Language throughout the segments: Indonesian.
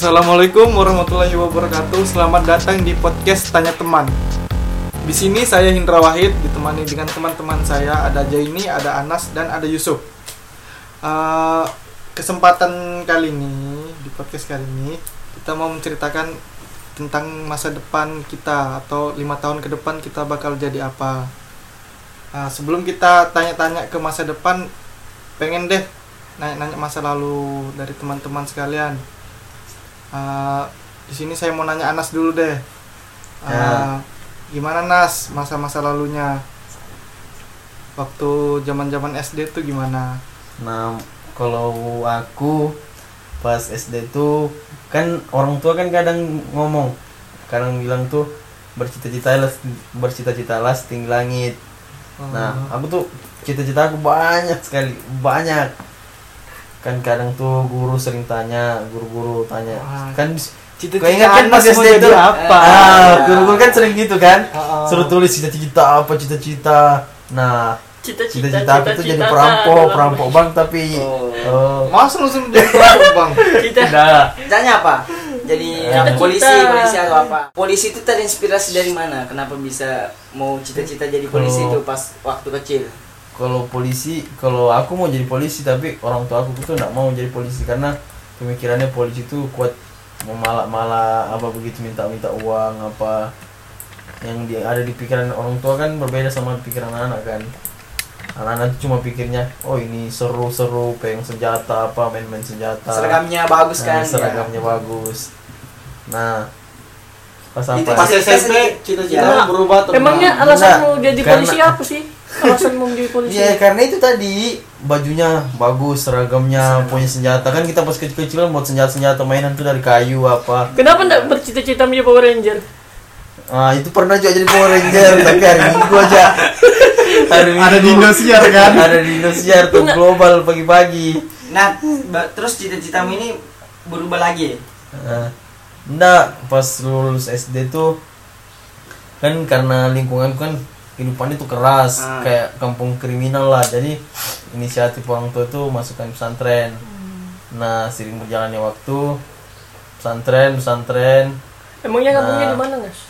Assalamualaikum warahmatullahi wabarakatuh. Selamat datang di podcast Tanya Teman. Di sini saya Hindra Wahid ditemani dengan teman-teman saya ada Jaini, ada Anas dan ada Yusuf. Eh, kesempatan kali ini di podcast kali ini kita mau menceritakan tentang masa depan kita atau lima tahun ke depan kita bakal jadi apa. Nah, sebelum kita tanya-tanya ke masa depan, pengen deh nanya-nanya masa lalu dari teman-teman sekalian. Uh, di sini saya mau nanya Anas dulu deh. Uh, Ya. Gimana Nas masa-masa lalunya? Waktu zaman-zaman SD tuh gimana? Nah, kalau aku pas SD tuh kan orang tua kan kadang ngomong, kadang bilang tuh bercita-cita lah bercita-cita lah setinggi langit. Nah, aku tuh cita-cita aku banyak sekali, banyak. Kan kadang tuh guru sering tanya, guru-guru tanya. Wah. Kan cita-cita Kau ingat kan pas SD tuh apa? Ah, guru-guru kan sering gitu kan. Ah, ah. Suruh tulis cita-cita apa cita-cita. Nah, cita-cita cita-cita aku tuh jadi perampok, perampok bank tapi Oh. oh, Masa langsung jadi perampok, bang? Cita. Tanya apa? Jadi Ya. yang polisi, polisi atau apa? Polisi itu terinspirasi dari mana? Kenapa bisa mau cita-cita jadi polisi Kalau- itu pas waktu kecil? Kalau polisi, kalau aku mau jadi polisi tapi orang tua aku tuh nggak mau jadi polisi karena pemikirannya polisi tuh kuat memalak-malak apa begitu minta-minta uang apa yang dia ada di pikiran orang tua kan berbeda sama pikiran anak kan anak-anak cuma pikirnya oh ini seru-seru pengen senjata apa main-main senjata Seragamnya bagus Nah, kan? seragamnya ya. bagus nah pas apa Itu? Pas SMP cita-cita Ya. berubah tuh. Emangnya Bang. alasanmu Enggak, jadi karena- polisi apa sih? Alasanmu menjadi polisi? Iya karena itu tadi bajunya bagus seragamnya punya senjata kan kita pas kecil-kecilan buat senjata-senjata mainan tuh dari kayu apa Kenapa enggak bercita-cita menjadi Power Ranger? ah itu pernah juga jadi Power Ranger tapi hari minggu aja hari minggu Ada di Indosiar kan? ada di Indosiar tuh global pagi-pagi Nah, terus cita-citamu ini berubah lagi? Nah, enggak pas lulus SD tuh kan karena lingkungan kan kehidupan itu keras Ah. kayak kampung kriminal lah jadi inisiatif orang tua tuh masukkan pesantren nah sering berjalannya waktu pesantren pesantren Emangnya kampungnya Nah. di mana, Guys?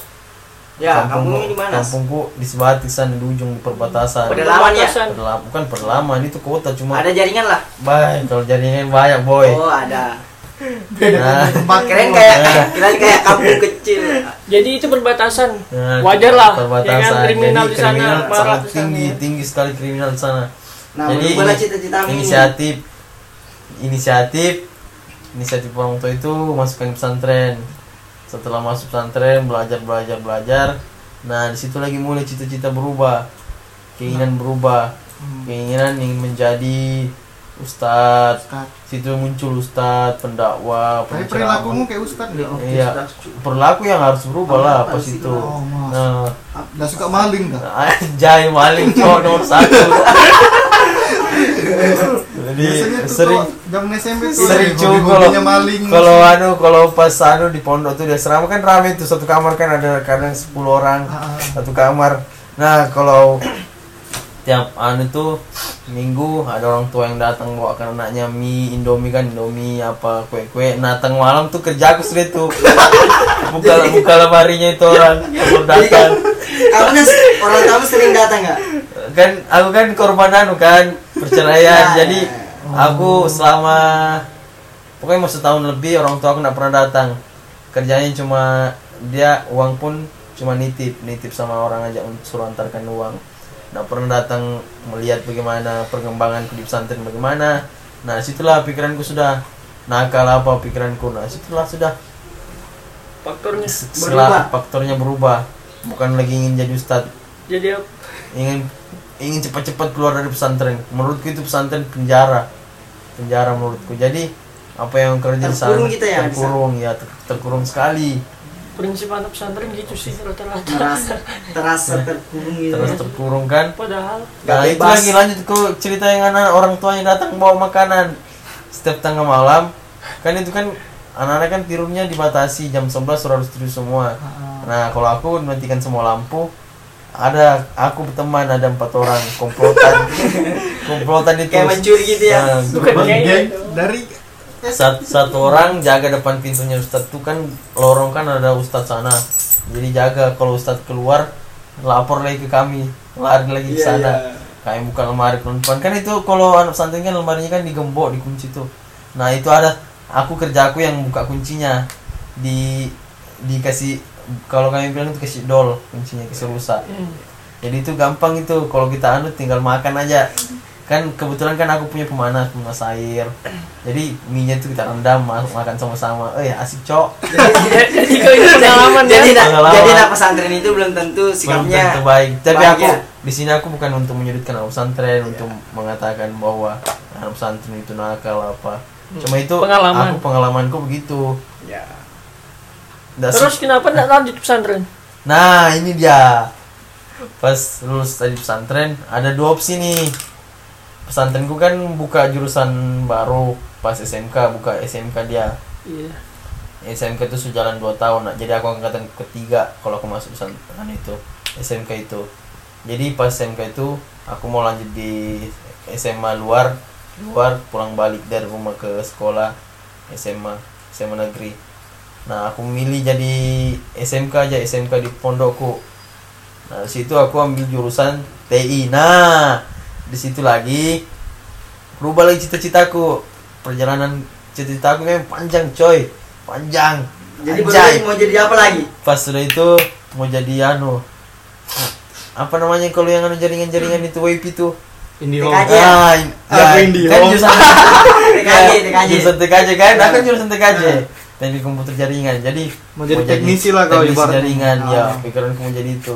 Ya, kampung- kampungnya di mana? kampungku di Sebatik sana di ujung di perbatasan Pedalaman ya? Perbatasan. Perlam- bukan perlaman itu kota cuma Ada jaringan lah. baik kalau jaringan banyak boy Oh, ada. nah, Keren kayak keren kayak kampung kecil. Jadi itu perbatasan. Nah, Wajar lah, perbatasan. ya kan, kriminal Jadi di sana, kriminal marah sangat di sana. tinggi, tinggi sekali kriminal di sana. Nah, Jadi ini- cita-citamu ini. inisiatif, inisiatif, inisiatif orang tua itu masukkan pesantren. Setelah masuk pesantren, belajar, belajar, belajar. Nah, di situ lagi mulai cita-cita berubah, keinginan berubah, keinginan ingin menjadi ustadz. Ustadz. Situ muncul ustadz, pendakwa, Tapi penceramah. perilakumu kayak ustad nggak? Iya, perilaku yang harus berubah lah pas itu. Oh, mas. Nah, Nggak suka maling nggak? Anjay maling cowok nomor satu. Jadi tuh sering zaman SMP tuh sering cuy kalau maling. kalau anu kalau pas anu di pondok tuh di asrama kan rame tuh satu kamar kan ada kadang 10 orang Ah, ah. satu kamar. Nah kalau tiap anu tuh minggu ada orang tua yang datang bawa kan anaknya mie indomie kan indomie apa kue kue nah tengah malam tuh kerja aku sudah tuh. Buka buka lemarinya itu orang belum kan, datang. kamu kan orang tamu sering datang nggak? kan aku kan korban anu kan perceraian. Ya, jadi ya, aku selama pokoknya mau setahun lebih orang tua aku nggak pernah datang. Kerjanya cuma dia uang pun cuma nitip nitip sama orang aja untuk suruh antarkan uang nggak pernah datang melihat bagaimana perkembangan di pesantren bagaimana. Nah situlah pikiranku sudah nakal apa pikiranku. Nah situlah sudah Faktornya. setelah faktornya berubah. Bukan lagi ingin jadi ustadz Jadi apa? ingin ingin cepat-cepat keluar dari pesantren. Menurutku itu pesantren penjara. Penjara menurutku. Jadi apa yang kerja di sana Terkurung kita ya, terkurung ya ter- terkurung sekali prinsip anak pesantren gitu sih rata-rata. Terasa terasa terkurung gitu. terus terkurung kan? Padahal nah itu lagi lanjut ke cerita yang anak orang tuanya datang bawa makanan. Setiap tengah malam kan itu kan anak-anak kan tidurnya dibatasi jam 11 sudah harus tidur semua. Nah kalau aku matikan semua lampu ada aku berteman ada empat orang komplotan. Komplotan itu. Kayak mencuri gitu ya. Nah, Bukan Geng, dari satu, satu orang jaga depan pintunya Ustadz. Tuh kan lorong kan ada Ustadz sana. Jadi jaga kalau Ustadz keluar lapor lagi ke kami. Lari lagi ke Iya, sana. iya. kayak buka lemari pelan kan itu kalau anak pesantren kan lemarinya kan digembok dikunci tuh. Nah itu ada aku kerja aku yang buka kuncinya. Di dikasih kalau kami bilang itu kasih dol kuncinya kasih rusak. Hmm. jadi itu gampang itu. Kalau kita anu tinggal makan aja kan kebetulan kan aku punya pemanas pemanas air jadi minyak itu kita rendam ma- makan sama-sama. Eh asik cok. Jadi pengalaman ya. jadi nak Pengalaman. jadi nak pesantren itu belum tentu belum sikapnya tentu baik. Tapi baik aku ya. di sini aku bukan untuk menyudutkan anak pesantren untuk mengatakan bahwa anak pesantren itu nakal apa. Cuma itu Pengalaman. aku pengalamanku begitu. Ya. Nggak Terus kenapa enggak lanjut pesantren? Nah ini dia. Pas lulus tadi pesantren Ada dua opsi nih Pesantrenku kan buka jurusan baru Pas SMK buka SMK dia Iya. SMK itu sejalan 2 tahun nah, Jadi aku angkatan ketiga Kalau aku masuk pesantren itu SMK itu Jadi pas SMK itu Aku mau lanjut di SMA luar Luar pulang balik dari rumah ke sekolah SMA SMA negeri Nah aku milih jadi SMK aja SMK di pondokku Nah situ aku ambil jurusan TI Nah di situ lagi. Berubah lagi cita-citaku. Perjalanan cita-citaku memang panjang coy. Panjang. Jadi Anjay. mau jadi apa lagi? Pas sudah itu mau jadi anu Apa namanya kalau yang anu jaringan-jaringan itu WIP itu. Indihome. TKJ. Ah, Apa ya, Indihome? kan jurusan TKJ TKJ jurusan TKJ kan? Aku jurusan TKJ teknik komputer jaringan. Jadi Mau jadi teknisi lah kau teknisi jaringan Ah. ya pikiranku mau jadi itu.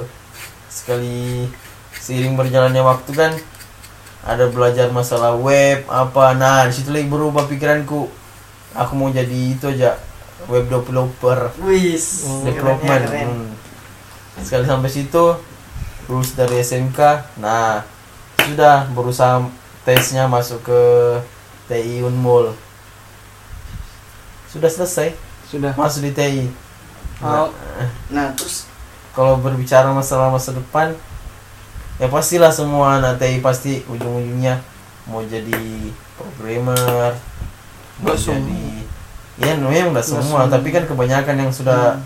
Sekali seiring berjalannya waktu kan ada belajar masalah web apa. Nah di situ lagi berubah pikiranku. Aku mau jadi itu aja web developer. Wis Hmm, keren, development keren. Hmm. sekali sampai situ lulus dari SMK nah sudah berusaha tesnya masuk ke TI Unmul. Sudah selesai? Sudah. masuk di TI nah, Oh. nah terus? Kalau berbicara masalah masa depan ya pastilah semua anak TI pasti ujung-ujungnya mau jadi programmer mau jadi ya memang nggak Nggak semua semua. tapi kan kebanyakan yang sudah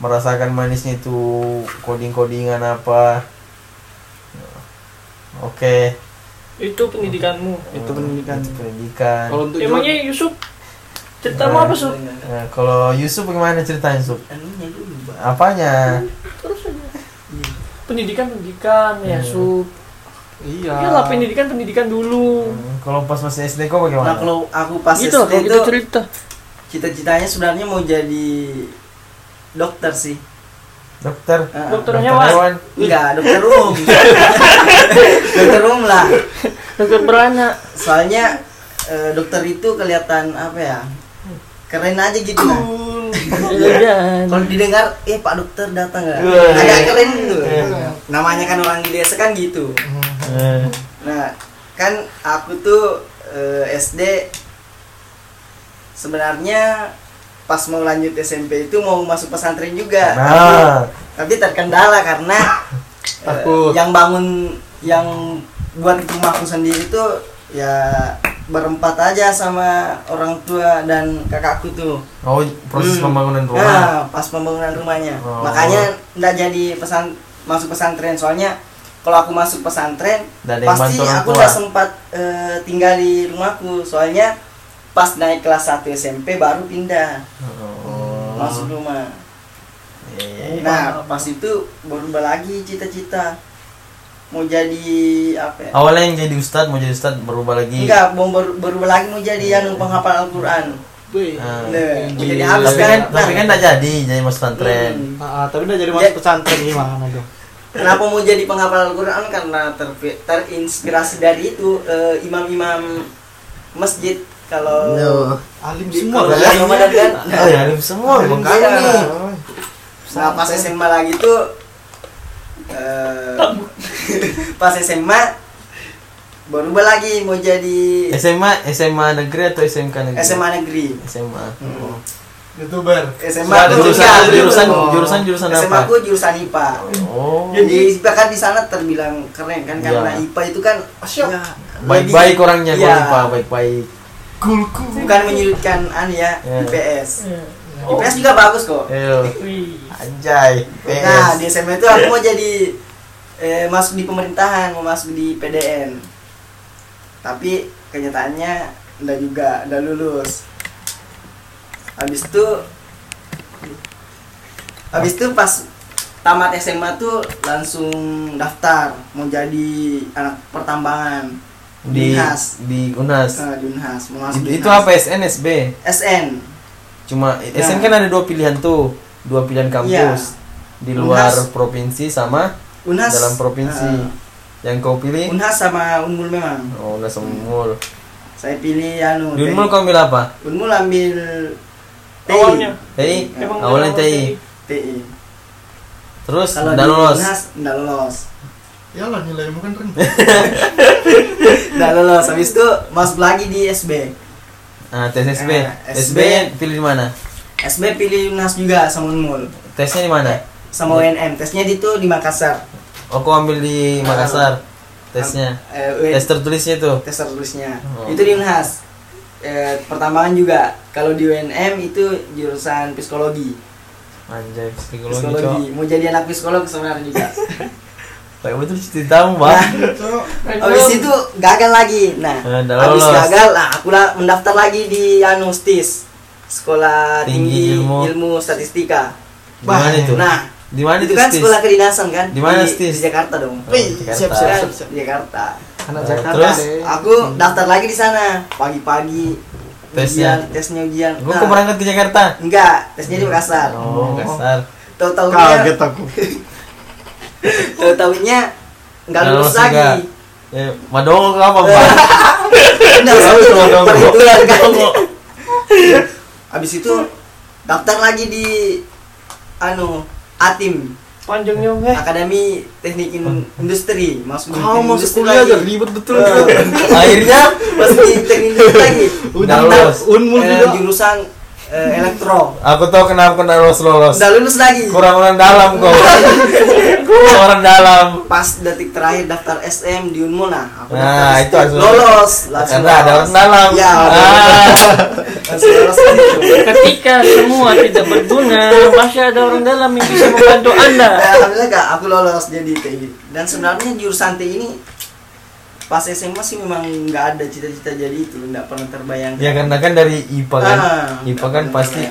merasakan manisnya itu coding-codingan apa oke Itu pendidikanmu. Itu pendidikan. Itu pendidikan Kalau untuk Emangnya Yusuf ceritamu apa, Sup? Nah, kalau Yusuf bagaimana ceritanya Yusuf apanya aja. Pendidikan pendidikan ya, Hmm. Sup. Iya. Iyalah pendidikan pendidikan dulu. Hmm, kalau pas masih SD kok nah bagaimana kalau aku pas gitu SD itu kita cerita. cita-citanya sebenarnya mau jadi dokter sih dokter Ah, Dokter dokter hewan. hewan enggak dokter umum dokter umum lah Dokter beranak. soalnya eh, dokter itu kelihatan apa ya keren aja gitu nah. Kalau didengar eh pak dokter datang. Nggak Wah. agak keren gitu. Iya. namanya kan orang di desa kan gitu. Nah kan aku tuh eh, SD sebenarnya pas mau lanjut SMP itu mau masuk pesantren juga. Nah tapi terkendala karena eh, yang bangun yang buat rumahku sendiri tuh ya berempat aja sama orang tua dan kakakku tuh oh proses Hmm. pembangunan rumah Nah, pas pembangunan rumahnya Oh. makanya nggak jadi pesan masuk pesantren soalnya kalau aku masuk pesantren yang pasti aku nggak sempat eh, tinggal di rumahku soalnya pas naik kelas 1 SMP baru pindah oh. masuk rumah Iya, iya, iya. Nah, pas itu berubah lagi cita-cita. Mau jadi apa ya? awalnya yang jadi ustad mau jadi ustad berubah lagi Enggak, mau ber- berubah lagi mau jadi yang penghafal Al-Qur'an. Wih. Ah. Nah, mau jadi habis tapi kan. kan tapi kan nggak jadi jadi mas pesantren Hmm. Ah, tapi udah jadi masuk Ya. pesantren gimana dong? Kenapa mau jadi penghafal Al-Qur'an? Karena ter- terinspirasi dari itu eh, imam-imam masjid kalau Alim di semua kalau kan? kan. oh ya alim semua Alim iya. nih Nah, pas SMA lagi tuh eh, pas SMA berubah lagi mau jadi SMA SMA negeri atau SMK negeri SMA negeri. SMA Hmm. Youtuber. SMA aku jurusan jurusan Oh. jurusan jurusan SMA apa aku jurusan IPA. oh Jadi IPA kan di sana terbilang keren kan karena Iya. IPA itu kan Asyik. ya, baik-baik lebih- orangnya kalau IPA baik-baik cool cool bukan menyulitkan anu ya Ya. IPS Iya. IPS juga bagus kok. Wih. Anjay. nah PS. di SMA itu aku mau jadi eh, masuk di pemerintahan mau masuk di PDN tapi kenyataannya enggak juga enggak lulus habis itu habis itu pas tamat SMA tuh langsung daftar mau jadi anak pertambangan di Unhas. di Unas. Eh, di Unhas mau masuk Itu, di itu Unhas. apa SN SB? SN Cuma Nah. SN kan ada dua pilihan tuh, dua pilihan kampus di luar Unhas. provinsi sama Unhas dalam provinsi. eh, Yang kau pilih? Unhas sama Unmul memang Oh, Unas sama Unmul. saya pilih anu Di Unmul kau ambil apa? Unmul ambil TI. Awalnya. TI. Emang Awalnya awal TI. TI. Terus Kalau di lolos. Unhas enggak lolos. ya lah nilaimu kan rendah Enggak lolos. Habis itu masuk lagi di SB. Nah, tes SB. Eh, SB SB. pilih di mana? SB pilih Unhas juga sama Unmul. Tesnya di mana? Sama UNM. Tesnya di itu di Makassar. Oh, kau ambil di Makassar. Tesnya. Eh, Tes tertulisnya itu. tes tertulisnya. Oh. Itu di Unhas. Eh, pertambangan juga. Kalau di UNM itu jurusan psikologi. Anjay, psikologi, cok. Psikologi. Mau jadi anak psikolog sebenarnya juga. Kayak betul ceritamu, Bang. Cok, Habis itu gagal lagi. Nah, habis lolos. gagal, nah aku lah mendaftar lagi di anu STIS. Sekolah Tinggi Tinggi, Ilmu. Ilmu. Statistika. Mana itu? Nah, Di mana itu itu? kan Stis? sekolah kedinasan kan? Di mana, di, Stis? di Jakarta dong. Oh, Wih, Jakarta. siap, siap, Kan, siap, siap. di Jakarta. anak Jakarta terus? deh Aku daftar lagi di sana pagi-pagi. Tesnya? Ujian, tesnya ujian. Gua kau berangkat ke Jakarta. enggak, tesnya di Makassar. Oh, Makassar. Tahu-taunya, kaget aku tahu-taunya enggak Nggak lulus lulus lagi. Ya, madongo ke apa, Bang? Enggak, Terus, Madongo. perhitungan kan. Habis itu daftar lagi di anu Atim Panjangnya eh. Akademi Teknik In- Industri masuk kau masuk industri kuliah lagi. aja ribet betul Eh, Akhirnya masuk di teknik industri lagi Udah Daftar, lulus. Unmul eh, juga jurusan eh, elektro aku tahu kenapa nggak lolos lolos. udah lulus lagi Kurang orang dalam kau. Kurang orang dalam. pas detik terakhir daftar SM di Unmul nah aku Nah, daftar itu langsung- lolos langsung Karena ada orang dalam. ya Ah. lolos. Ketika semua tidak berguna, masih ada orang dalam yang bisa membantu Anda. Nah, alhamdulillah gak aku lolos jadi TI dan sebenarnya jurusan TI ini pas SMA sih memang nggak ada cita-cita jadi itu nggak pernah terbayangkan Ya karena kan dari IPA kan. Ah, IPA kan pasti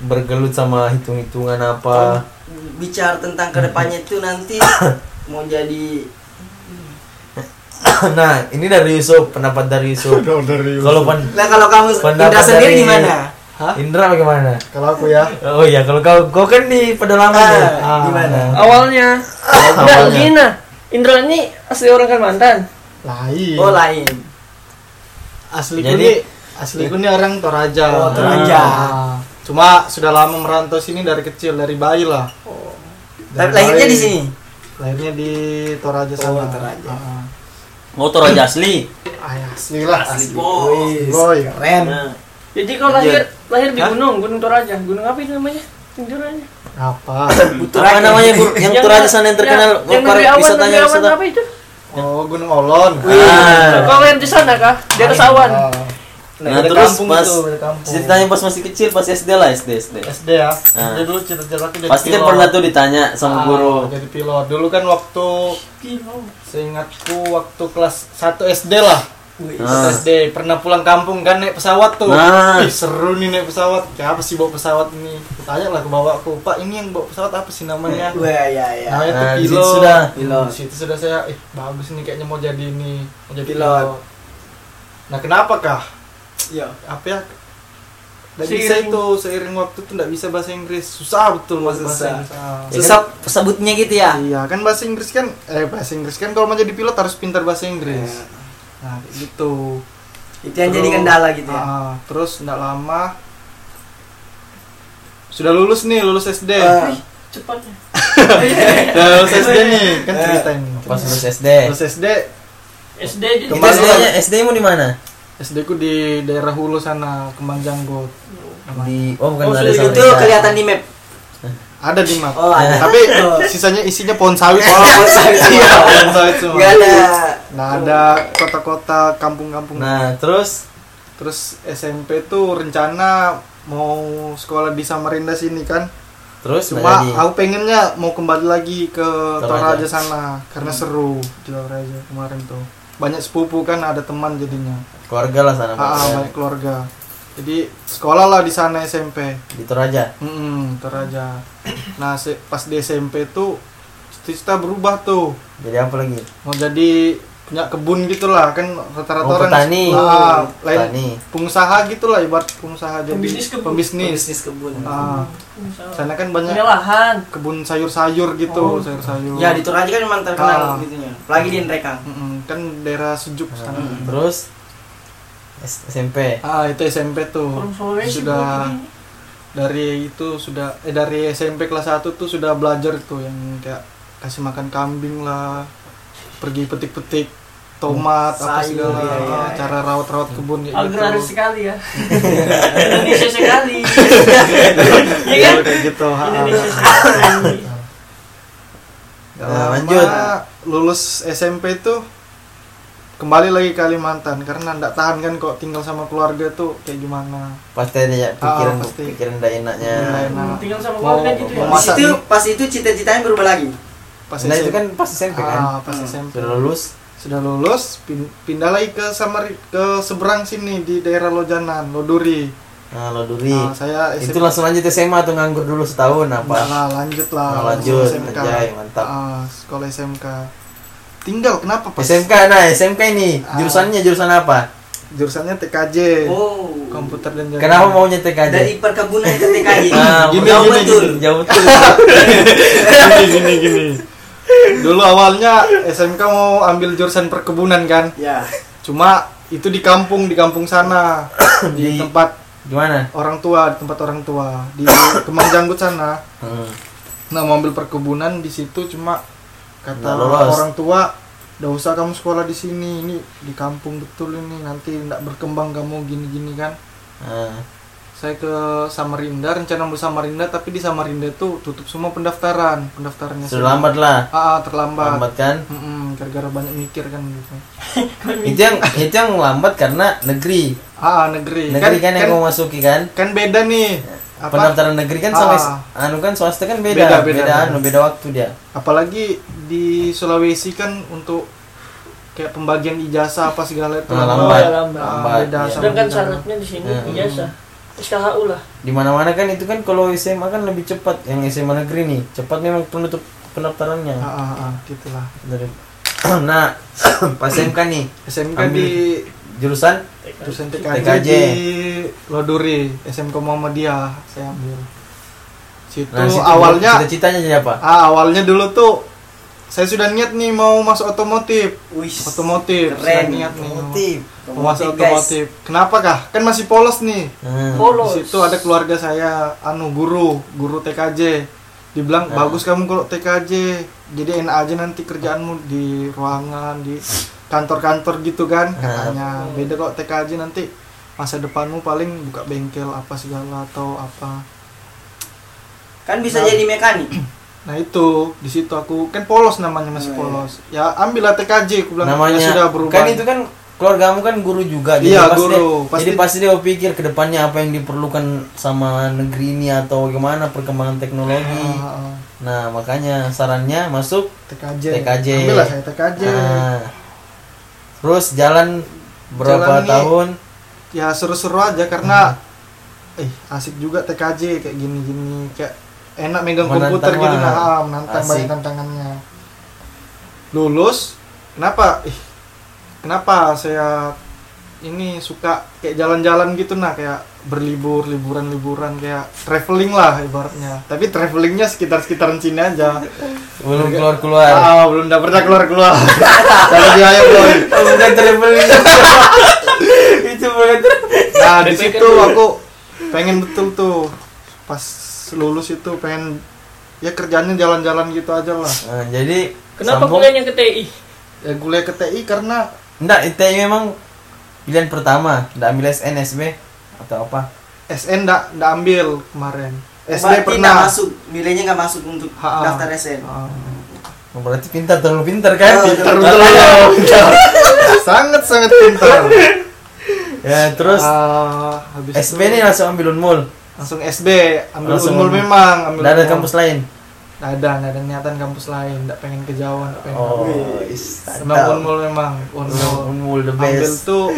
bergelut sama hitung-hitungan apa. bicara tentang ke depannya itu nanti mau jadi nah, ini dari Yusuf, pendapat dari Yusuf. Kalau pan nah kalau kamu Pendapat Indra sendiri dari- gimana Hah? Indra bagaimana? kalau aku ya Oh iya, kalau kau kau kan di pedalaman ya. ah, gimana Awalnya, enggak Awalnya. Gina. Indra ini asli orang Kalimantan. Lain oh lain asli Jadi- ini asli ini orang Toraja Oh, Toraja. Ah. cuma sudah lama merantau sini dari kecil dari bayi lah tapi Dari lahirnya bayi. di sini lahirnya di Toraja Oh, sana Toraja. Ah. Motor aja asli. Ya, asli lah asli Wih, boy boy. keren Nah, Jadi kalau lahir lahir di Hah? gunung, Gunung Toraja. Gunung apa itu namanya? Tinggirannya. apa apa namanya Bu? yang Toraja sana yang terkenal yang awan, wisatanya wisata. apa itu? Oh Gunung Olon Ah. Kau lahir di sana kah? Di atas awan. Ah. Nah, Dari terus pas tuh, ceritanya pas masih kecil pas SD lah SD SD. SD ya Ah. Jadi dulu cita-cita aku jadi Pasti kan pilot. pernah tuh ditanya sama Ah, guru. jadi pilot dulu kan waktu seingatku waktu kelas 1 SD lah Wih, Ah. Satu SD pernah pulang kampung kan naik pesawat tuh Nah. Ih, seru nih naik pesawat kayak apa sih bawa pesawat ini tanya lah ke bawahku pak ini yang bawa pesawat apa sih namanya wah ya ya namanya tuh Nah, situ pilot sudah. Pilot. di situ sudah saya ih bagus nih kayaknya mau jadi ini mau jadi Pilot. pilot, nah kenapa kah Iya. apa ya Seiring- bisa itu seiring waktu tuh nggak bisa bahasa Inggris susah betul bahasa susah. Inggris Ah. susah sebutnya gitu ya Iya kan bahasa Inggris kan eh bahasa Inggris kan kalau mau jadi pilot harus pintar bahasa Inggris. Eh, Nah gitu. itu yang jadi Terus- kendala gitu ya Ah, terus nggak lama sudah lulus nih lulus SD. Ah. Cepatnya. Udah lulus SD nih kan cerita ini. Pas lulus SD. Lulus SD SD jadi Kemarin- SD-nya SD mu di mana? SD ku di daerah Hulu sana Kembang Janggut. Di oh bukan Oh, ada itu kelihatan di map Ada di map. oh ada Tapi Oh. sisanya isinya pohon sawit. Oh, pohon sawit semua. Iya, pohon sawit semua. nggak ada Nggak ada kota-kota, kampung-kampung. Nah, terus? Terus SMP tuh rencana mau sekolah di Samarinda sini kan? Terus cuma jadi. aku pengennya mau kembali lagi ke Toraja. Toraja sana karena seru di Toraja kemarin tuh. Banyak sepupu kan ada teman jadinya. Keluarga lah sana ah, ya. banyak keluarga. Jadi sekolah lah di sana SMP di Toraja? Mm Toraja. Nah pas di SMP tuh cita-cita berubah tuh. Jadi apa lagi? Mau jadi punya kebun gitulah kan rata-rata Oh, orang petani. ah, lain Petani. pengusaha gitulah ibarat pengusaha jadi Pembisnis kebun. pembisnis. Bisnis kebun. Ah sana kan banyak Punya lahan. kebun sayur-sayur gitu Oh. sayur-sayur. Ya di Toraja kan memang Ah. terkenal gitunya. Apalagi di Nrekang. Mm-mm, kan daerah sejuk Nah, sana terus? SMP ah itu SMP tuh. Sudah dari itu sudah eh dari SMP kelas 1 tuh sudah belajar tuh yang kayak kasih makan kambing lah pergi petik-petik tomat apa Sayur, segala iya, iya, iya. cara rawat-rawat kebun kayak Agraris gitu sekali ya. Indonesia sekali. Iya, kan? kayak gitu. Indonesia sekali. Nah, lama lanjut. lulus SMP tuh kembali lagi ke Kalimantan karena ndak tahan kan kok tinggal sama keluarga tuh kayak gimana pasti ada ya pikiran Ah, pasti. pikiran tidak enaknya enak. Hmm, tinggal sama Mau- keluarga gitu ya. mau pas Masa itu nih? pas itu cita-citanya berubah lagi pas nah itu SMP kan pas SMP kan ah, pas. SMP sudah lulus sudah lulus pin- pindah lagi ke Samari ke seberang sini di daerah Lojanan Loduri. Nah lo duri Nah, saya itu SMP langsung lanjut SMA atau nganggur dulu setahun apa? Lah, lanjut lah Nah, lanjut, SMK anjay, mantap. Ah, sekolah SMK tinggal kenapa pas SMK nah SMK ini. Ah. jurusannya jurusan apa? Jurusannya TKJ oh. Komputer dan jaringan kenapa maunya TKJ dari perkebunan ke TKJ Ah, gini, Jauh gini, betul. gini. jauh betul. Gini gini gini dulu awalnya SMK mau ambil jurusan perkebunan kan. Ya. Cuma itu di kampung di kampung sana. Di Di- tempat gimana orang tua di tempat orang tua. Di Kemang Janggut sana. Hmm. nah mau ambil perkebunan di situ cuma kata orang tua udah usah kamu sekolah di sini. Ini di kampung betul ini. Nanti nggak berkembang kamu gini-gini kan. Nah, saya ke Samarinda rencana mau Samarinda tapi di Samarinda itu tutup semua pendaftaran pendaftarannya sudah semua. lambat lah ah ah, terlambat lambat kan gara-gara banyak mikir kan gitu itu yang itu yang lambat karena negeri ah ah, negeri negeri kan, yang kan, mau masuki kan kan beda nih apa pendaftaran negeri kan sama Ah. anu kan swasta kan Beda, beda beda, beda, anu beda waktu dia apalagi di Sulawesi kan untuk kayak pembagian ijazah apa segala itu Ah, lambat. lambat. Lambat. Ah, Lambat, beda iya. sama Sedangkan kita. syaratnya di sini Hmm. ijazah. SKHU lah. di mana mana kan itu kan kalau SMA kan lebih cepat yang SMA negeri nih cepat memang penutup pendaftarannya ah, ah, ah, gitulah dari nah pas SMK nih SMK Ambil. di jurusan jurusan TKJ, TKJ. di Loduri SMK Muhammadiyah saya ambil situ nah situ awalnya cita-citanya jadi apa ah awalnya dulu tuh saya sudah niat nih mau masuk otomotif wih otomotif sudah Keren. niat nih mau- Motif. mau masuk Otomotif, guys. otomotif kenapa kah kan masih polos nih Hmm. Polos. Di situ ada keluarga saya, anu guru, guru TKJ. Dibilang Nah. bagus kamu kalau TKJ. Jadi enak aja nanti kerjaanmu di ruangan, di kantor-kantor gitu kan Nah. katanya. Beda kok TKJ nanti masa depanmu paling buka bengkel apa segala atau apa. kan bisa Nah. jadi mekanik Nah itu di situ aku kan polos namanya masih Oh, iya. polos. Ya ambillah TKJ, aku bilang namanya ya sudah berubah. kan itu kan keluargamu kan guru juga Iya, pasti guru. dia- Pasti- jadi pasti dia pikir ke depannya apa yang diperlukan sama negeri ini atau gimana perkembangan teknologi Ah, ah, nah makanya sarannya masuk TKJ. TKJ. Ambillah saya TKJ. Nah, terus jalan berapa Jalan nih. tahun ya seru-seru aja karena eh asik juga TKJ kayak gini-gini kayak enak megang Menantang komputer gitu lah. nah ah, menantang banyak tantangannya. Lulus kenapa? Ih kenapa saya ini suka kayak jalan-jalan gitu nah kayak berlibur liburan-liburan kayak traveling lah ibaratnya. Tapi travelingnya sekitar-sekitaran sini aja. Belum keluar keluar ah belum udah pernah keluar-keluar. Dari biaya boy bukan traveling. Itu bukan Nah di situ aku pengen betul tuh pas lulus itu pengen ya kerjanya jalan-jalan gitu aja lah. Nah, jadi Kenapa sambung- kuliahnya ke TI? Ya kuliah ke TI karena Enggak, itu memang pilihan pertama. Enggak ambil SN, SB atau apa? SN ndak ndak ambil kemarin. SD Berarti pernah. masuk nilainya nggak masuk untuk Ha-ha. daftar SN Ah, Oh, berarti pintar, terlalu pintar kan? Oh, pintar Pintar. betul ya. sangat sangat pintar. Ya, terus Ah, habis SB itu nih langsung ambil unmul. Langsung SB ambil Langsung unmul memang ambil unmul. kampus lain. Nggak ada nggak ada niatan kampus lain nggak pengen kejauhan nggak pengen Oh, memang unmul memang unmul Unmul the ambil best. tuh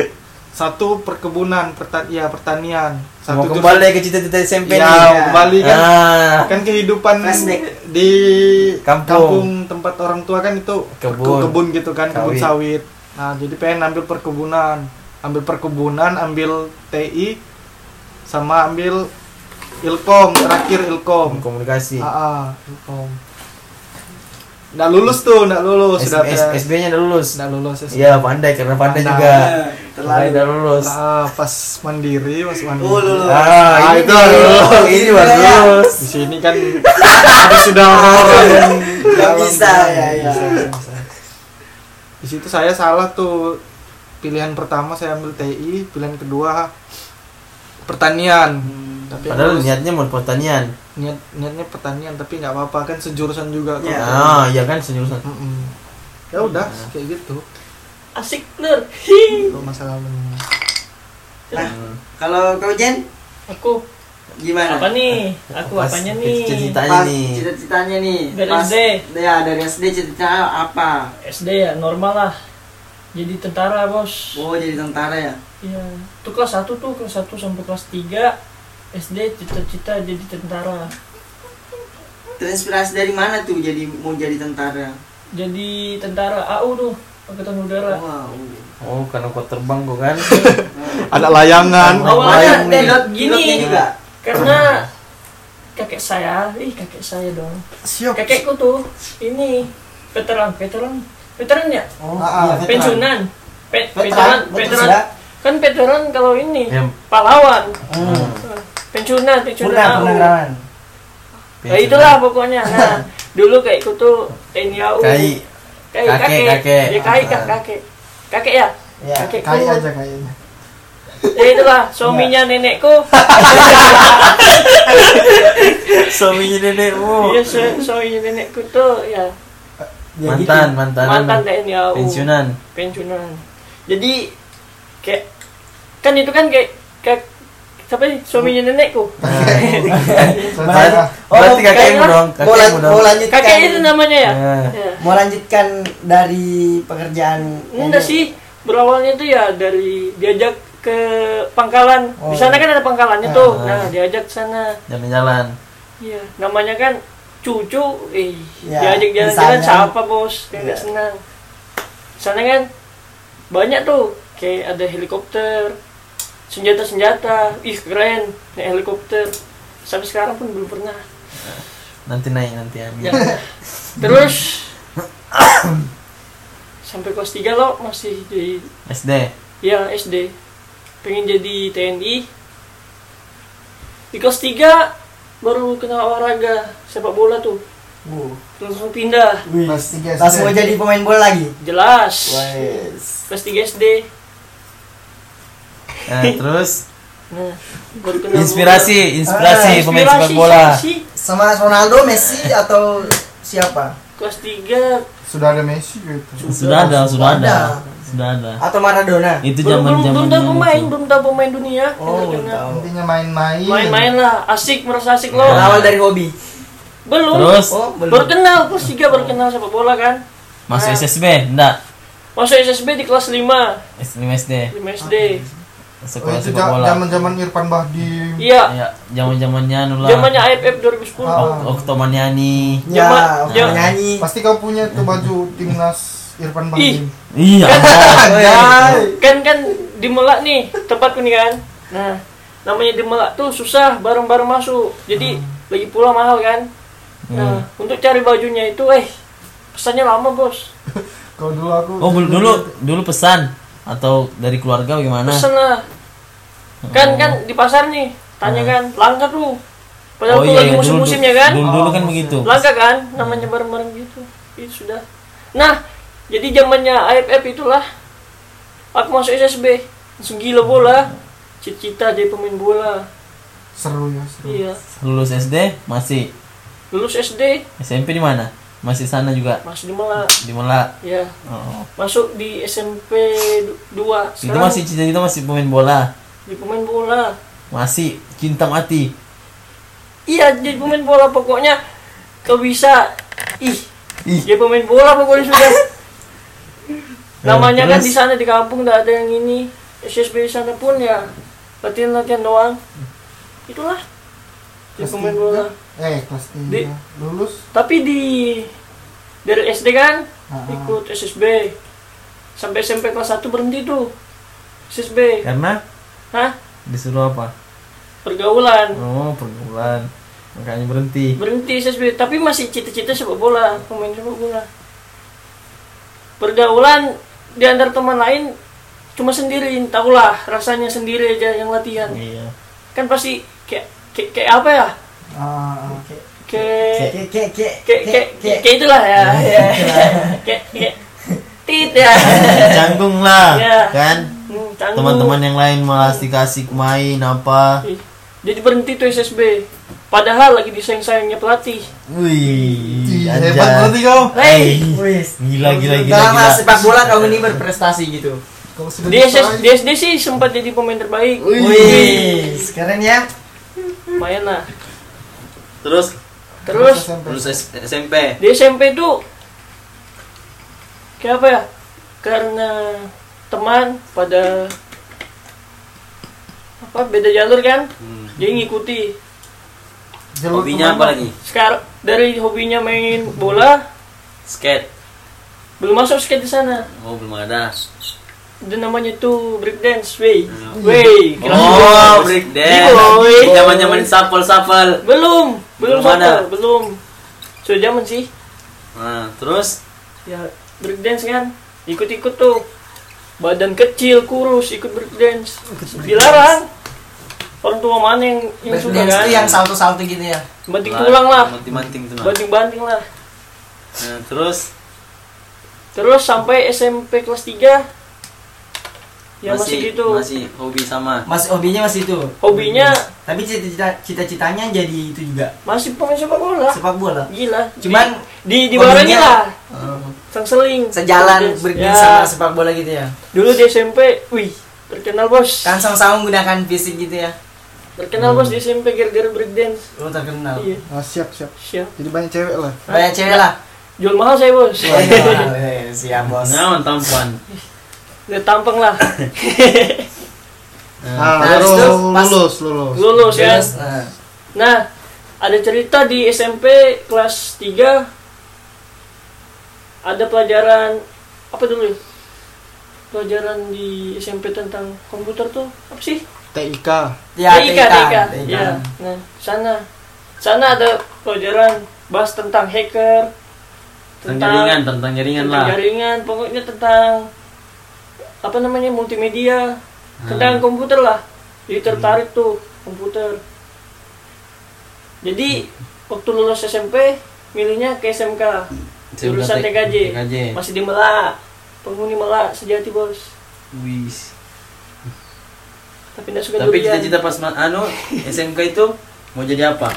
satu perkebunan pertan ya pertanian satu Mau kembali ke cita-cita SMP ya, nih. Ya. kembali kan Ah, kan kehidupan Flashback. di Kampung. kampung tempat orang tua kan itu Kebun. ke- kebun gitu kan kebun sawit nah jadi pengen ambil perkebunan ambil perkebunan ambil TI sama ambil ilkom terakhir ilkom komunikasi. ah ah, ilkom nggak lulus tuh nggak lulus sudah tes SB-nya udah lulus. nggak lulus. Iya, pandai karena pandai Pandai. juga. Nah, terlalu udah lulus. ah pas mandiri pas mandiri Oh, lulus. Ah, Ah, ini itu lulus. ini baru Ya. lulus. di sini kan sudah orang-orang yang Nggak dalam bisa, ya, ya. Di situ saya salah tuh pilihan pertama saya ambil TI pilihan kedua pertanian Hmm. Tapi Padahal harus- niatnya mau pertanian. niat niatnya pertanian tapi nggak apa-apa kan sejurusan juga Ya. Ah, iya kan sejurusan. Mm-mm. ya udah kayak gitu Asik kalau masalah lalunya. Nah, kalau kau Jen Aku gimana? apa nih? Aku Pas apanya nih? Cita-citanya Pas nih. cita-citanya nih. Dari Pas- SD. Ya, dari SD cita-cita apa? SD ya normal lah. Jadi tentara bos. Oh, jadi tentara ya? Iya. Itu kelas 1 tuh kelas 1 sampai kelas 3 SD cita-cita jadi tentara. Terinspirasi dari mana tuh jadi mau jadi tentara? Jadi tentara AU tuh Angkatan Udara. Wow. Oh, karena kau terbang kok kan. ada layangan Awalnya Pilot- dari pilotnya gini juga. karena kakek saya, ih kakek saya dong. siap Kakekku tuh ini veteran, veteran, veteran ya? Oh, Ah, ah, iya. Pensiunan. Pe- Veteran, veteran, veteran. Kan veteran kalau ini Ya. pahlawan. Hmm. Purnah, AU. purnawirawan. Nah, itulah pokoknya. Nah, dulu kayak ikut tuh AU. Kai Kai, kakek, kakek, kakek. Ya, kai, kak, Ah. kakek. Kakek ya? Ya. Kayak aja kayaknya Ya itulah suaminya nenekku. suaminya nenekmu. Iya, su- suaminya nenekku tuh ya Ya, Mantan, mantan. mantan TNI AU. pensiunan. Pensiunan. Jadi kayak kan itu kan kayak kayak siapa sih suaminya nenekku? Saya- Oh, Berarti kakekmu dong, Mau, lan- mau lanjutkan. Kakek itu namanya ya? Ya. Ya. Mau lanjutkan dari pekerjaan Enggak sih, berawalnya tuh ya dari diajak ke pangkalan. Oh. Di sana kan ada pangkalannya tuh. Ah. Nah, diajak ke sana. Jalan-jalan. Iya, namanya kan cucu. Eh, Ya, diajak jalan-jalan misalnya. siapa, Bos? Nggak Iya. senang. Di sana kan banyak tuh kayak ada helikopter, senjata-senjata. Ih, keren. Naik helikopter. Sampai sekarang pun belum pernah. Nanti naik nanti amin. Ya. Terus sampai kelas 3 lo masih di SD. ya SD pengen jadi TNI di kelas 3 baru kenal olahraga sepak bola tuh Uh, langsung pindah wih. Kelas tiga SD. Langsung mau jadi pemain bola lagi. jelas Wes. kelas 3 SD Nah, terus nah kenal inspirasi, bola. inspirasi Ah, pemain sepak bola. siapa sih? Sama Ronaldo, Messi atau siapa? kelas 3 sudah ada Messi gitu Sudah ada, sudah ada. Ada. Sudah ada. Atau Maradona? Itu belum belum zaman-zaman belum tahu pemain belum tahu pemain dunia Oh, intinya main-main main-main lah asik merasa asik lo Berawal dari hobi. belum Terus Oh, belum. baru kenal kelas 3 baru kenal sepak bola kan masuk Nah. SSB, enggak? masuk SSB di kelas 5 SD SD. 5 SD Oh, Sekolah itu sepak bola. zaman zaman Irfan Bahdim iya Ya, zaman-zamannya anu lah. zamannya AFF 2010 Ah. Okto Maniani. Ya, Zaman- ya. nyanyi. pasti kau punya tuh baju timnas Irfan Bahdim Iya. Anjay. kan kan di Melak nih tempatku nih kan nah namanya di Melak tuh susah bareng-bareng masuk jadi lagi pula mahal kan nah untuk cari bajunya itu eh pesannya lama bos kalau dulu aku Oh, dulu dulu pesan atau dari keluarga bagaimana? pesen lah. Kan kan di pasar nih tanya kan langka tuh? Padahal Oh tuh iya, lagi iya, musim-musimnya kan? Dulu dulu Oh, kan musim. begitu. langka kan namanya bareng-bareng gitu. Itu sudah. Nah jadi zamannya AFF itulah aku masuk SSB langsung gila bola. Cita-cita jadi pemain bola. Seru ya seru. Iya. Lulus SD masih? Lulus SD SMP di mana? Masih sana juga? Masih di Melak di Melak. ya Oh. masuk di SMP 2 Itu masih cita-cita masih pemain bola. di pemain bola. Masih? Cinta mati. iya jadi pemain bola pokoknya. Kau bisa. Ih. Ih. dia pemain bola pokoknya sudah. Namanya kan terus? di sana di kampung tidak ada yang ini. SSB sana pun ya. Latihan latihan doang. Itulah. Dia pemain bola Eh, kelas Di- 3 lulus. tapi di dari SD kan Ah, ah. ikut SSB sampai SMP kelas 1 berhenti tuh SSB Karena hah disuruh apa? pergaulan Oh, pergaulan. Makanya berhenti. berhenti SSB tapi masih cita-cita sepak bola pemain sepak bola pergaulan di antar teman lain cuma sendiri tahulah rasanya sendiri aja yang latihan Iya. kan pasti kayak kayak, kayak apa ya Ah, kek kek kayak kayak kayak, kayak itulah ya kayak kayak tit ya Canggung lah, Iya. kan? Hmm. Teman-teman yang lain malah dikasih main apa? Jadi berhenti tuh SSB padahal lagi disayang-sayangnya pelatih Wih, hebat berarti kau. Hei. Gila, gila, gila, Dalam gila. sepak bola kau ini berprestasi gitu. Di, SS, di SD sih sempat jadi pemain terbaik Wis, keren ya. lumayan lah Terus terus SMP. lulus S- SMP. di SMP tuh kayak apa ya karena teman pada apa beda jalur kan Hmm. dia ngikuti Jalur Hobinya apa lagi? sekarang dari hobinya main bola Skate. belum masuk skate di sana Oh, belum ada. Dan namanya tuh breakdance wey Hmm. wey kelas Oh, break Iya, boy. dance. Zaman-zaman sapel-sapel. belum belum Belum ada. ada belum sudah zaman sih Nah, terus ya breakdance kan ikut-ikut tuh badan kecil kurus ikut breakdance dilarang orang tua mana yang yang suka kan itu yang salto-salto gitu ya. banting tulang lah Manting-manting tuh. nah. banting-banting lah Nah, terus terus sampai SMP kelas 3 ya masih, gitu Masih hobi sama. Mas hobinya masih itu. hobinya Tapi cita-cita cita-citanya jadi itu juga. masih pemain sepak bola Sepak bola. gila Cuman di di hobinya- barangi lah Oh. sang seling sejalan breakdance Ya, sama sepak bola gitu ya. dulu di SMP wih terkenal bos Kan sama-sama menggunakan fisik gitu ya. terkenal bos di SMP gara-gara breakdance Lu terkenal. iya Ah, siap, siap. siap Jadi banyak cewek lah. Banyak cewek lah. jual mahal saya bos Eh, Siap bos. Nah, tampan. udah tampang lah Ah, Nah, habis itu pas- lulus, lulus. lulus ya Terus, nah, nah ada cerita di SMP kelas 3 ada pelajaran apa dulu ya pelajaran di SMP tentang komputer tuh apa sih TIK. ya TIK, TIK, TIK. TIK. Ya, nah sana sana ada pelajaran bahas tentang hacker Tentang jaringan, tentang jaringan tentang lah. jaringan pokoknya tentang apa namanya multimedia Hmm. tentang komputer lah jadi tertarik tuh komputer jadi waktu lulus SMP milihnya ke SMK jurusan TKJ TKJ. masih di Melak penghuni Melak sejati bos Wis. tapi tidak suka Tapi cita-cita pas anu SMK itu mau jadi apa?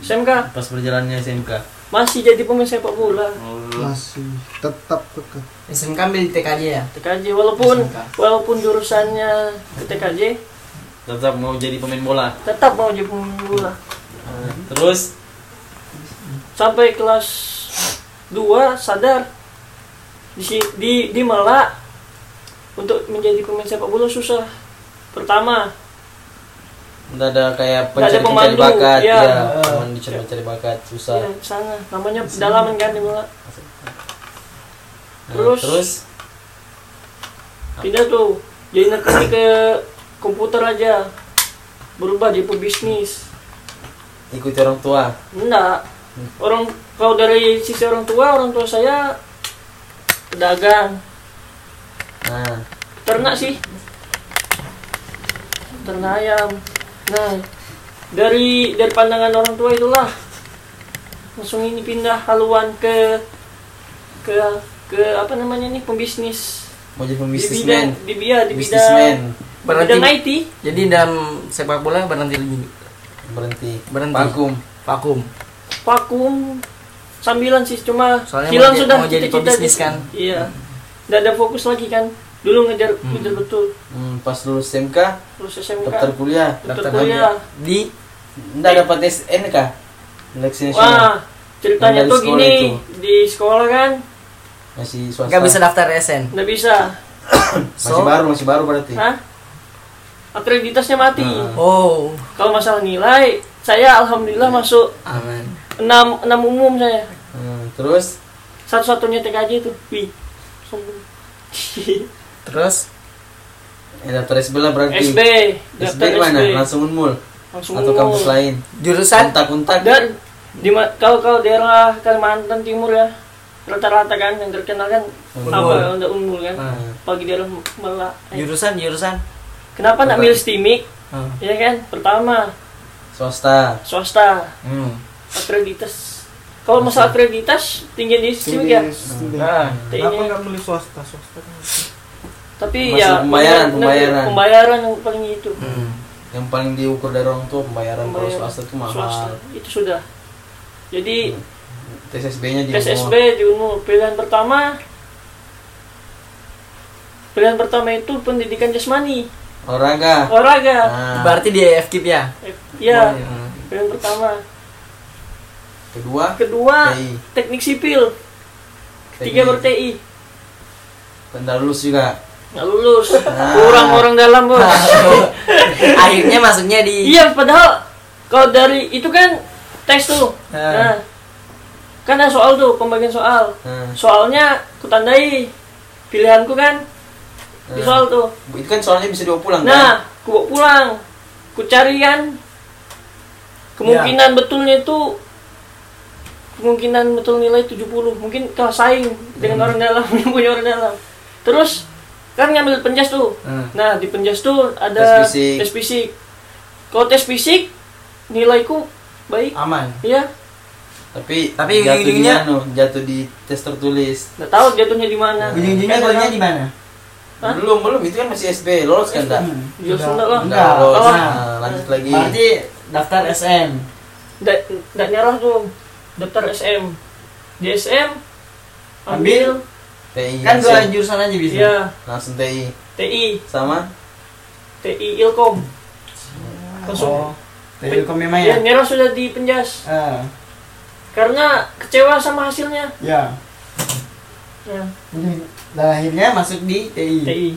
SMK Pas perjalanannya SMK. Masih jadi pemain sepak bola Oh, Masih tetap kekeh. SMK ambil di TKJ ya. TKJ walaupun SMK. walaupun jurusannya ke TKJ tetap mau jadi pemain bola. tetap mau jadi pemain bola Nah, terus sampai kelas 2 sadar di di di Melak untuk menjadi pemain sepak bola susah pertama udah ada kayak Nggak ada pencari pencari pemandu, bakat ya, teman dicari pencari bakat susah. ya sana. Namanya pedalaman kan di Melak Nah, Terus? terus? Pindah tuh. Jadi nekuni ke komputer aja. Berubah jadi pebisnis. Ikuti orang tua. enggak. Orang kalau dari sisi orang tua orang tua saya pedagang. Nah, ternak sih. Ternak ayam nah dari dari pandangan orang tua itulah langsung ini pindah haluan ke ke ke apa namanya nih pembisnis mau jadi di bidang pembisnismen. di bidang di Bisnismen. bidang Berarti bidang IT jadi dalam sepak bola berhenti lagi Berhenti. Berhenti. Vakum. vakum. vakum sambilan sih cuma Soalnya hilang mau, sudah mau jadi pebisnis di- kan. iya nggak ada fokus lagi kan dulu ngejar ngejar betul Hmm, pas lulus SMK, terus SMK daftar kuliah. daftar kuliah Di Enggak dapat SNK. Seleksi nasional. wah ceritanya tuh gini itu. di sekolah kan Masih swasta. nggak bisa daftar SN. nggak bisa Masih baru, masih baru berarti. Hah? akreditasnya mati Nah. Oh, kalau masalah nilai saya alhamdulillah masuk aman. 6 6 umum saya Hmm, terus satu-satunya TKJ itu wih sombong Terus eh, daftar SB lah berarti. SB SB mana? SB Langsung unmul langsung atau kampus lain. jurusan Untak-untak. dan di kalau kalau daerah Kalimantan Timur ya rata-rata kan yang terkenal kan Unmul. apa udah unmul kan Ah. pagi daerah Melak eh. jurusan jurusan. kenapa nak milih STIMIK Ah. ya kan pertama Swasta. swasta Hmm. akreditas kalau masalah akreditas tinggi di STIMIK ya Nah. Kenapa nggak milih swasta? Swasta kan tapi Masalah ya pembayaran, pembayaran. pembayaran yang paling itu Hmm. Yang paling diukur dari orang tua pembayaran kalau Pembayaran. swasta itu mahal. swasta itu sudah jadi Tes SB-nya di tes Unmul. SB di Unmul pilihan pertama pilihan pertama itu pendidikan jasmani Olahraga. olahraga Nah, berarti di FKIP ya. ya Hmm. pilihan pertama kedua kedua TI. teknik sipil tiga Teknik. ber TI Tanda lulus juga. Nggak lulus. Nah. kurang orang dalam bos. Akhirnya masuknya di iya padahal kalau dari itu kan tes tuh. Ah. nah kan ada soal tuh pembagian soal. Nah, soalnya kutandai pilihanku kan di Nah. soal tuh. Itu kan soalnya bisa dibawa pulang kan? nah ku bawa pulang. Ku cari kan. Kemungkinan betulnya itu kemungkinan betul nilai 70 mungkin kalah saing dengan orang dalam yang punya orang dalam. Terus kan ngambil penjas tuh Hmm. nah di penjas tuh ada Tes fisik. tes fisik kalau tes fisik nilaiku baik aman. ya Tapi Tapi jatuh di anu, jatuh di tes tertulis. nggak tahu jatuhnya di mana Ujung-ujungnya Kan di mana? Hah? Belum, belum, itu kan masih SB, lolos kan enggak? Ya sudah lah Enggak. lolos. Nah, lanjut lagi. Berarti daftar SM. nggak nggak nyerah tuh daftar SM di SM ambil TI. Kan dua jurusan aja bisa. ya langsung TI. TI Sama? TI Ilkom langsung Oh. Telkom memang ya ya. nyerah sudah di penjas Ah, karena kecewa sama hasilnya ya. ya Dan akhirnya masuk di TI. TI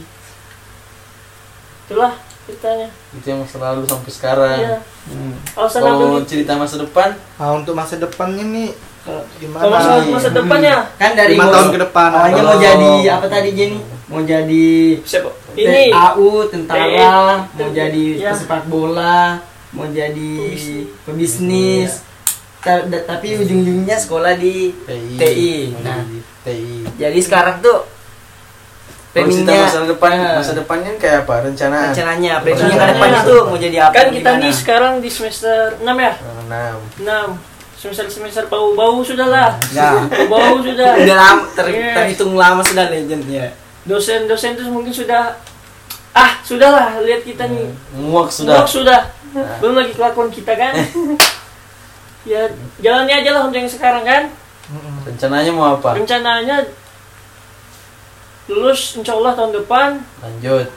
itulah ceritanya Itu yang masa lalu sampai sekarang. ya Hmm. alasan aku nih cerita masa depan, Nah, untuk masa depannya nih eh, gimana? kalau masa, nih? masa depannya Kan dari Lima mau- tahun ke depan. Awalnya mau Oh. jadi apa tadi Jenny? Mau jadi siapa ini TAU, tentara, mau jadi Ya. pesepak bola, mau jadi pebisnis. Ta- da- tapi ujung-ujungnya sekolah di TI. TI. Nah. jadi TI. Jadi sekarang tuh planningnya masa depan, eh, masa depannya kayak apa? Rencanaan. rencananya, Masa planningnya ke depannya. depannya tuh mau jadi apa? kan kita gimana? nih sekarang di semester 6 ya Enam. 6 semester semester bau bau sudah lah Ya. bau sudah Udah lama, ter- Yes. terhitung lama sudah legendnya. dosen-dosen tuh mungkin sudah ah sudahlah lihat kita nih Muak sudah sudah. sudah belum lagi kelakuan kita kan ya jalannya aja lah untuk yang sekarang kan Mm-mm. Rencananya mau apa? rencananya lulus insya Allah tahun depan Lanjut.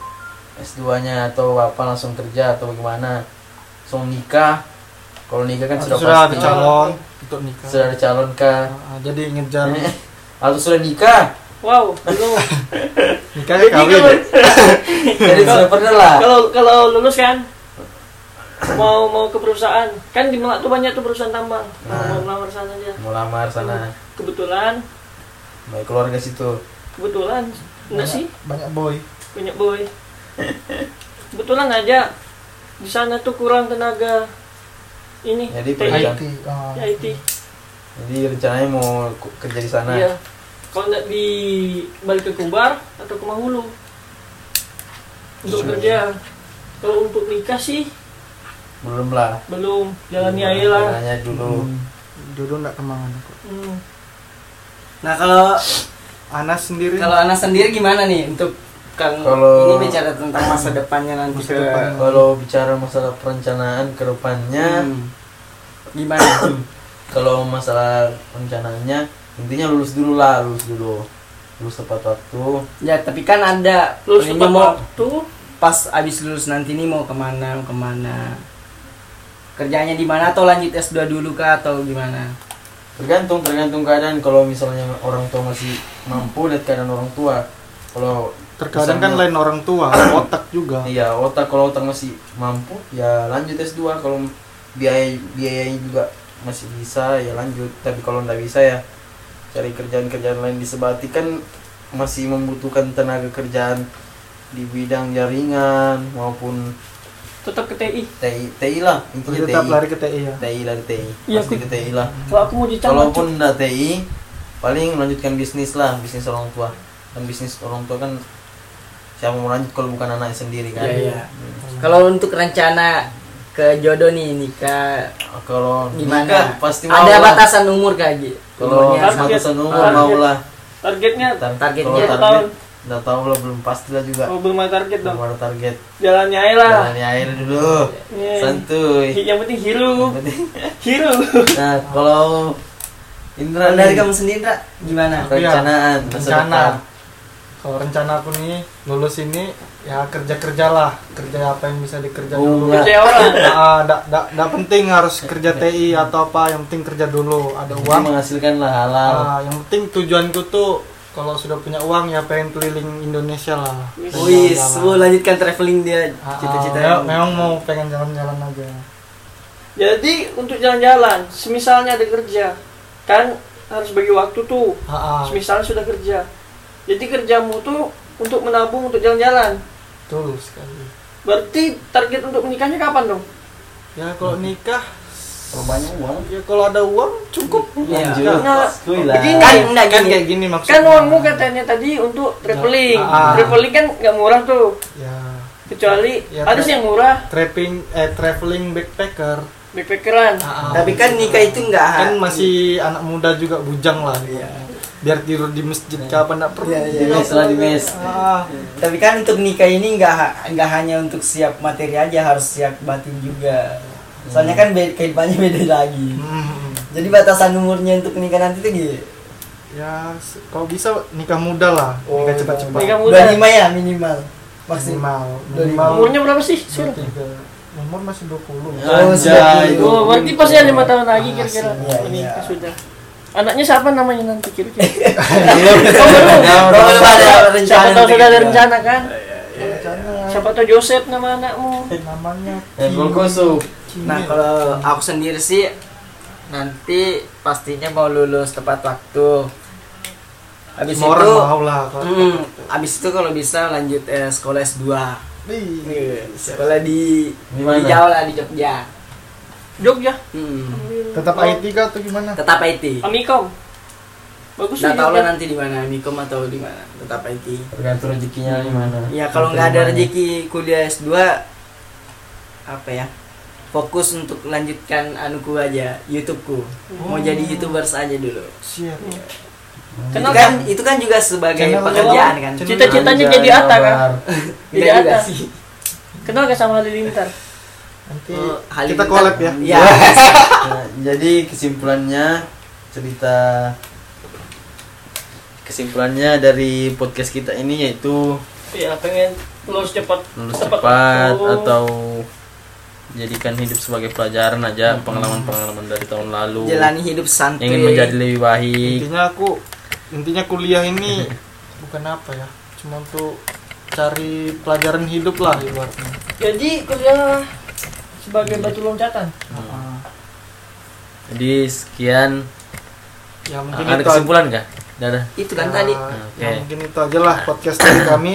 S2-nya atau apa langsung kerja atau bagaimana? Langsung nikah. Kalau nikah kan Atau sudah, sudah ada pasti. calon untuk nikah. Sudah ada calon kah? Ah, jadi ngejar Atau sudah nikah? wow belum nikahnya kawin. kalau- Jadi sudah pernah lah. kalau kalau lulus kan mau mau ke perusahaan kan di Melak tuh banyak tuh perusahaan tambang mau Nah. mau melamar sana aja Mau lamar sana. kebetulan Baik keluarga situ. kebetulan enggak sih Banyak boy. banyak boy kebetulan aja di sana tuh kurang tenaga ini Jadi. IT. ya, IT Jadi rencananya mau kerja di sana. iya kalau nggak di balik ke Kumbar atau ke Mahulu untuk Hmm. kerja kalau untuk nikah sih Belum lah. belum jalani aja lah Jalannya dulu. Hmm. Dulu nggak ke mana kok. Hmm. Nah kalau Anas sendiri. kalau anak sendiri gimana nih untuk kan Kalau- ini bicara tentang masa depannya nanti Masa ke depan. Kalau bicara masalah perencanaan ke depannya, Hmm. gimana? kalau masalah rencananya intinya lulus dulu lah lulus dulu lulus tepat waktu Ya tapi kan ada Lulus tepat mau waktu. pas abis lulus nanti nih mau ke mana mau ke mana kerjanya di mana atau lanjut S2 dulu kah atau gimana tergantung tergantung keadaan kalau misalnya orang tua masih mampu lihat keadaan orang tua kalau Terkadang kan misalnya- lain orang tua, otak juga. iya otak kalau otak masih mampu ya lanjut S2 kalau biaya biayanya juga masih bisa ya lanjut tapi kalau nggak bisa ya cari kerjaan-kerjaan lain di Sebati kan masih membutuhkan tenaga kerjaan di bidang jaringan maupun Tetap ke TI. TI TI lah intinya Tetap TI lari ke TI ya. TI lari TI Iya, pasti aku- ke TI lah Kalau aku mau. Kalaupun nggak TI, paling melanjutkan bisnis lah, bisnis orang tua. Dan bisnis orang tua kan siapa mau lanjut kalau bukan anaknya sendiri kan? Iya, iya. Hmm. kalau untuk rencana ke jodoh nih nikah Kalau gimana nikah pasti mau ada lah. batasan umur kah Gi? Kalau batasan umur Target. mau lah. Targetnya Tar- Targetnya target, tahun? nggak tahu lah belum pasti lah juga. Oh, belum ada target dong. Belum ada target. Jalannya aja lah. Jalani air dulu, Iya. santuy. Yang penting penting. Hero. Nah kalau Indra dari kamu sendiri Ra, gimana perencanaan masa Rencana. Kalau rencana aku nih lulus ini ya kerja kerjalah kerja apa yang bisa dikerja Oh, dulu. enggak. Kerja orang. Nah, dak dak dak penting harus kerja TI atau apa, yang penting kerja dulu, ada Yang uang. menghasilkan lah halal. Nah, yang penting tujuanku tuh kalau sudah punya uang ya pengen keliling Indonesia lah. Wis. Mau lanjutkan traveling dia Ah, cita-cita ah, ya, memang mau pengen jalan-jalan aja. Jadi untuk jalan-jalan, semisalnya ada kerja, kan harus bagi waktu tuh. Ah, ah, Semisalnya sudah kerja. Jadi kerjamu tuh untuk menabung untuk jalan-jalan. betul sekali. Berarti target untuk menikahnya kapan dong? Ya kalau nikah Kalau banyak uang, ya kalau ada uang cukup. Iya. lanjut. Nah, begini. kan enggak Kan kayak gini maksudnya. Kan uangmu katanya tadi untuk traveling. Ah. Traveling kan nggak murah tuh. Ya, Kecuali Ya, sih yang murah, trapping eh traveling backpacker. backpackeran. Ah, ah. tapi kan nikah itu enggak kan masih anak muda juga bujang lah. Iya. Biar tidur di masjid kapan nak perlu. Iya, iya. Di mes lah di mes. Ah, tapi kan untuk nikah ini enggak enggak hanya untuk siap materi aja harus siap batin juga soalnya kan be- kehidupannya beda lagi hmm. jadi batasan umurnya untuk nikah nanti tuh gitu Ya, kalau bisa nikah muda lah, Oh, nikah cepat-cepat. Nikah muda. 25 ya minimal maksimal Minimal, Dua minimal. Umurnya berapa sih? 23. Umur masih 20. Ya. Oh. Oh, berarti pasti ada lima tahun lagi kira-kira. Iya, menikah iya. sudah. Anaknya siapa namanya nanti kira-kira? Iya, Oh, belum. Ada rencana Siapa tahu sudah ada rencana kan? Rencana Siapa tahu Joseph nama anakmu. namanya Eh, Golkoso. Kimi. nah kalau aku sendiri sih nanti pastinya mau lulus tepat waktu habis itu orang mau lah kalau hmm, habis itu kalau bisa lanjut eh, sekolah S2 Ih, sekolah di di Jawa lah di Jogja Jogja. hmm. tetap IT kah atau gimana? tetap IT Amikom. Bagus sih. nggak tahu lah nanti di mana Mikom atau di mana tetap IT Tergantung rezekinya di mana. ya kalau nggak ada rezeki kuliah S2 apa ya fokus untuk lanjutkan anuku aja YouTubeku mau Oh. jadi youtuber saja dulu Siap. itu Kenapa? kan itu kan juga sebagai Channel pekerjaan kan Cita-citanya jadi Atta kan? Jadi sih Kenal gak sama Halilintar? Nanti Oh, kita collab ya. ya Nah, jadi kesimpulannya cerita kesimpulannya dari podcast kita ini yaitu Iya, pengen lulus cepat. lulus cepat waktu. atau jadikan hidup sebagai pelajaran aja pengalaman-pengalaman dari tahun lalu jalani hidup santai ingin menjadi lebih baik intinya aku intinya kuliah ini bukan apa ya, cuma untuk cari pelajaran hidup lah ibaratnya. Jadi kuliah sebagai batu loncatan. Ah, jadi sekian ya mungkin ada kesimpulan nggak Dadah. itu kan Ya, tadi ya Oke. mungkin itu aja lah podcast dari kami.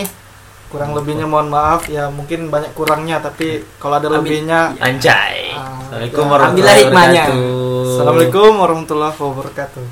Kurang lebihnya mohon maaf ya mungkin banyak kurangnya tapi kalau ada Amin. lebihnya Anjay. Ah, Assalamualaikum ya. warahmatullahi wabarakatuh. Assalamualaikum warahmatullahi wabarakatuh.